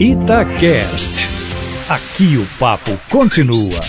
Itacast. Aqui o papo continua.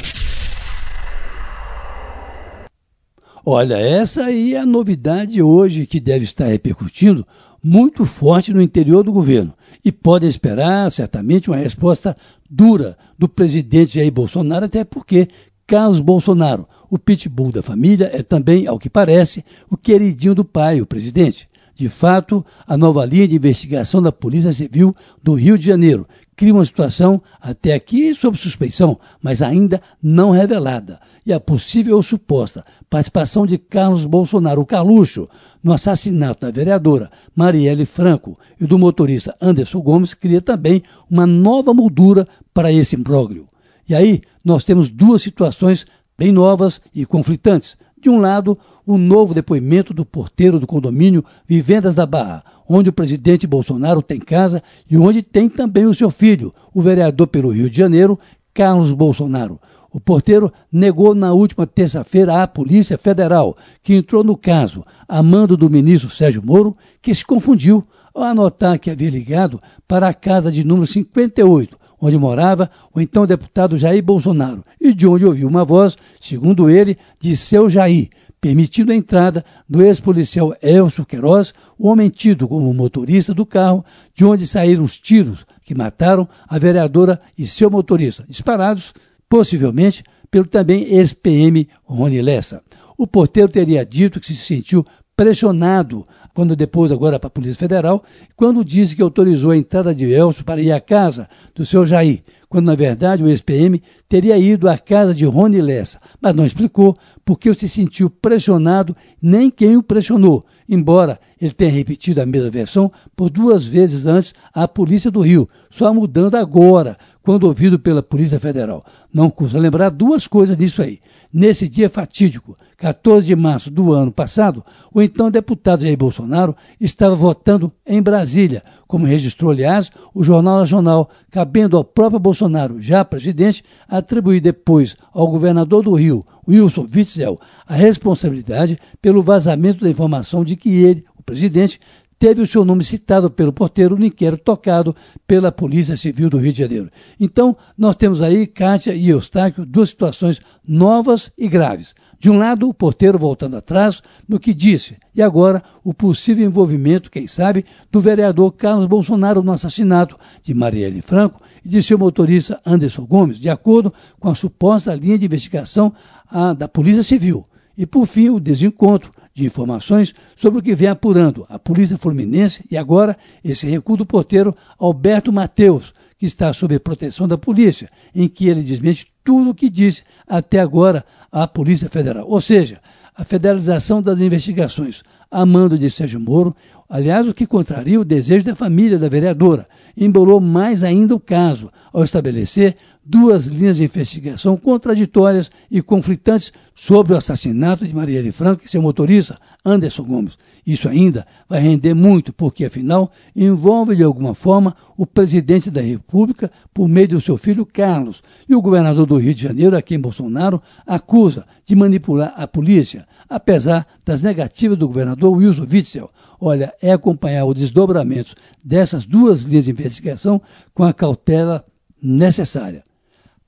Olha, essa aí é a novidade hoje que deve estar repercutindo muito forte no interior do governo e pode esperar certamente uma resposta dura do presidente Jair Bolsonaro, até porque Carlos Bolsonaro, o pitbull da família, é também, ao que parece, o queridinho do pai, o presidente. De fato, a nova linha de investigação da Polícia Civil do Rio de Janeiro cria uma situação até aqui sob suspeição, mas ainda não revelada. E a possível ou suposta participação de Carlos Bolsonaro, o Caluxo, no assassinato da vereadora Marielle Franco e do motorista Anderson Gomes cria também uma nova moldura para esse imbróglio. E aí nós temos duas situações bem novas e conflitantes. De um lado, o novo depoimento do porteiro do condomínio Vivendas da Barra, onde o presidente Bolsonaro tem casa e onde tem também o seu filho, o vereador pelo Rio de Janeiro, Carlos Bolsonaro. O porteiro negou na última terça-feira à Polícia Federal, que entrou no caso, a mando do ministro Sérgio Moro, que se confundiu ao anotar que havia ligado para a casa de número 58, onde morava o então deputado Jair Bolsonaro, e de onde ouviu uma voz, segundo ele, de seu Jair, permitindo a entrada do ex-policial Elcio Queiroz, o homem tido como motorista do carro, de onde saíram os tiros que mataram a vereadora e seu motorista, disparados, possivelmente, pelo também ex-PM Rony Lessa. O porteiro teria dito que se sentiu pressionado quando depois agora para a Polícia Federal, quando disse que autorizou a entrada de Elcio para ir à casa do seu Jair, quando na verdade o ex-PM teria ido à casa de Rony Lessa, mas não explicou porque se sentiu pressionado, nem quem o pressionou, embora ele tenha repetido a mesma versão por duas vezes antes à Polícia do Rio, só mudando agora, quando ouvido pela Polícia Federal. Não custa lembrar duas coisas disso aí. Nesse dia fatídico, 14 de março do ano passado, o então deputado Jair Bolsonaro estava votando em Brasília, como registrou, aliás, o Jornal Nacional, cabendo ao próprio Bolsonaro, já presidente, atribuir depois ao governador do Rio, Wilson Witzel, a responsabilidade pelo vazamento da informação de que ele, o presidente, teve o seu nome citado pelo porteiro no inquérito tocado pela Polícia Civil do Rio de Janeiro. Então, nós temos aí, Kátia e Eustáquio, duas situações novas e graves. De um lado, o porteiro voltando atrás no que disse, e agora o possível envolvimento, quem sabe, do vereador Carlos Bolsonaro no assassinato de Marielle Franco e de seu motorista Anderson Gomes, de acordo com a suposta linha de investigação a, da Polícia Civil. E, por fim, o desencontro de informações sobre o que vem apurando a Polícia Fluminense e agora esse recuo do porteiro Alberto Mateus, que está sob proteção da polícia, em que ele desmente tudo o que disse até agora à Polícia Federal. Ou seja, a federalização das investigações a mando de Sérgio Moro, aliás, o que contraria o desejo da família da vereadora, embolou mais ainda o caso ao estabelecer duas linhas de investigação contraditórias e conflitantes sobre o assassinato de Marielle Franco e seu motorista, Anderson Gomes. Isso ainda vai render muito, porque, afinal, envolve de alguma forma o presidente da República por meio do seu filho Carlos e o governador do Rio de Janeiro, a quem Bolsonaro acusa de manipular a polícia, apesar das negativas do governador Wilson Witzel. Olha, é acompanhar o desdobramento dessas duas linhas de investigação com a cautela necessária.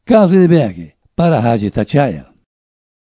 Carlos Lindbergh, para a Rádio Itatiaia.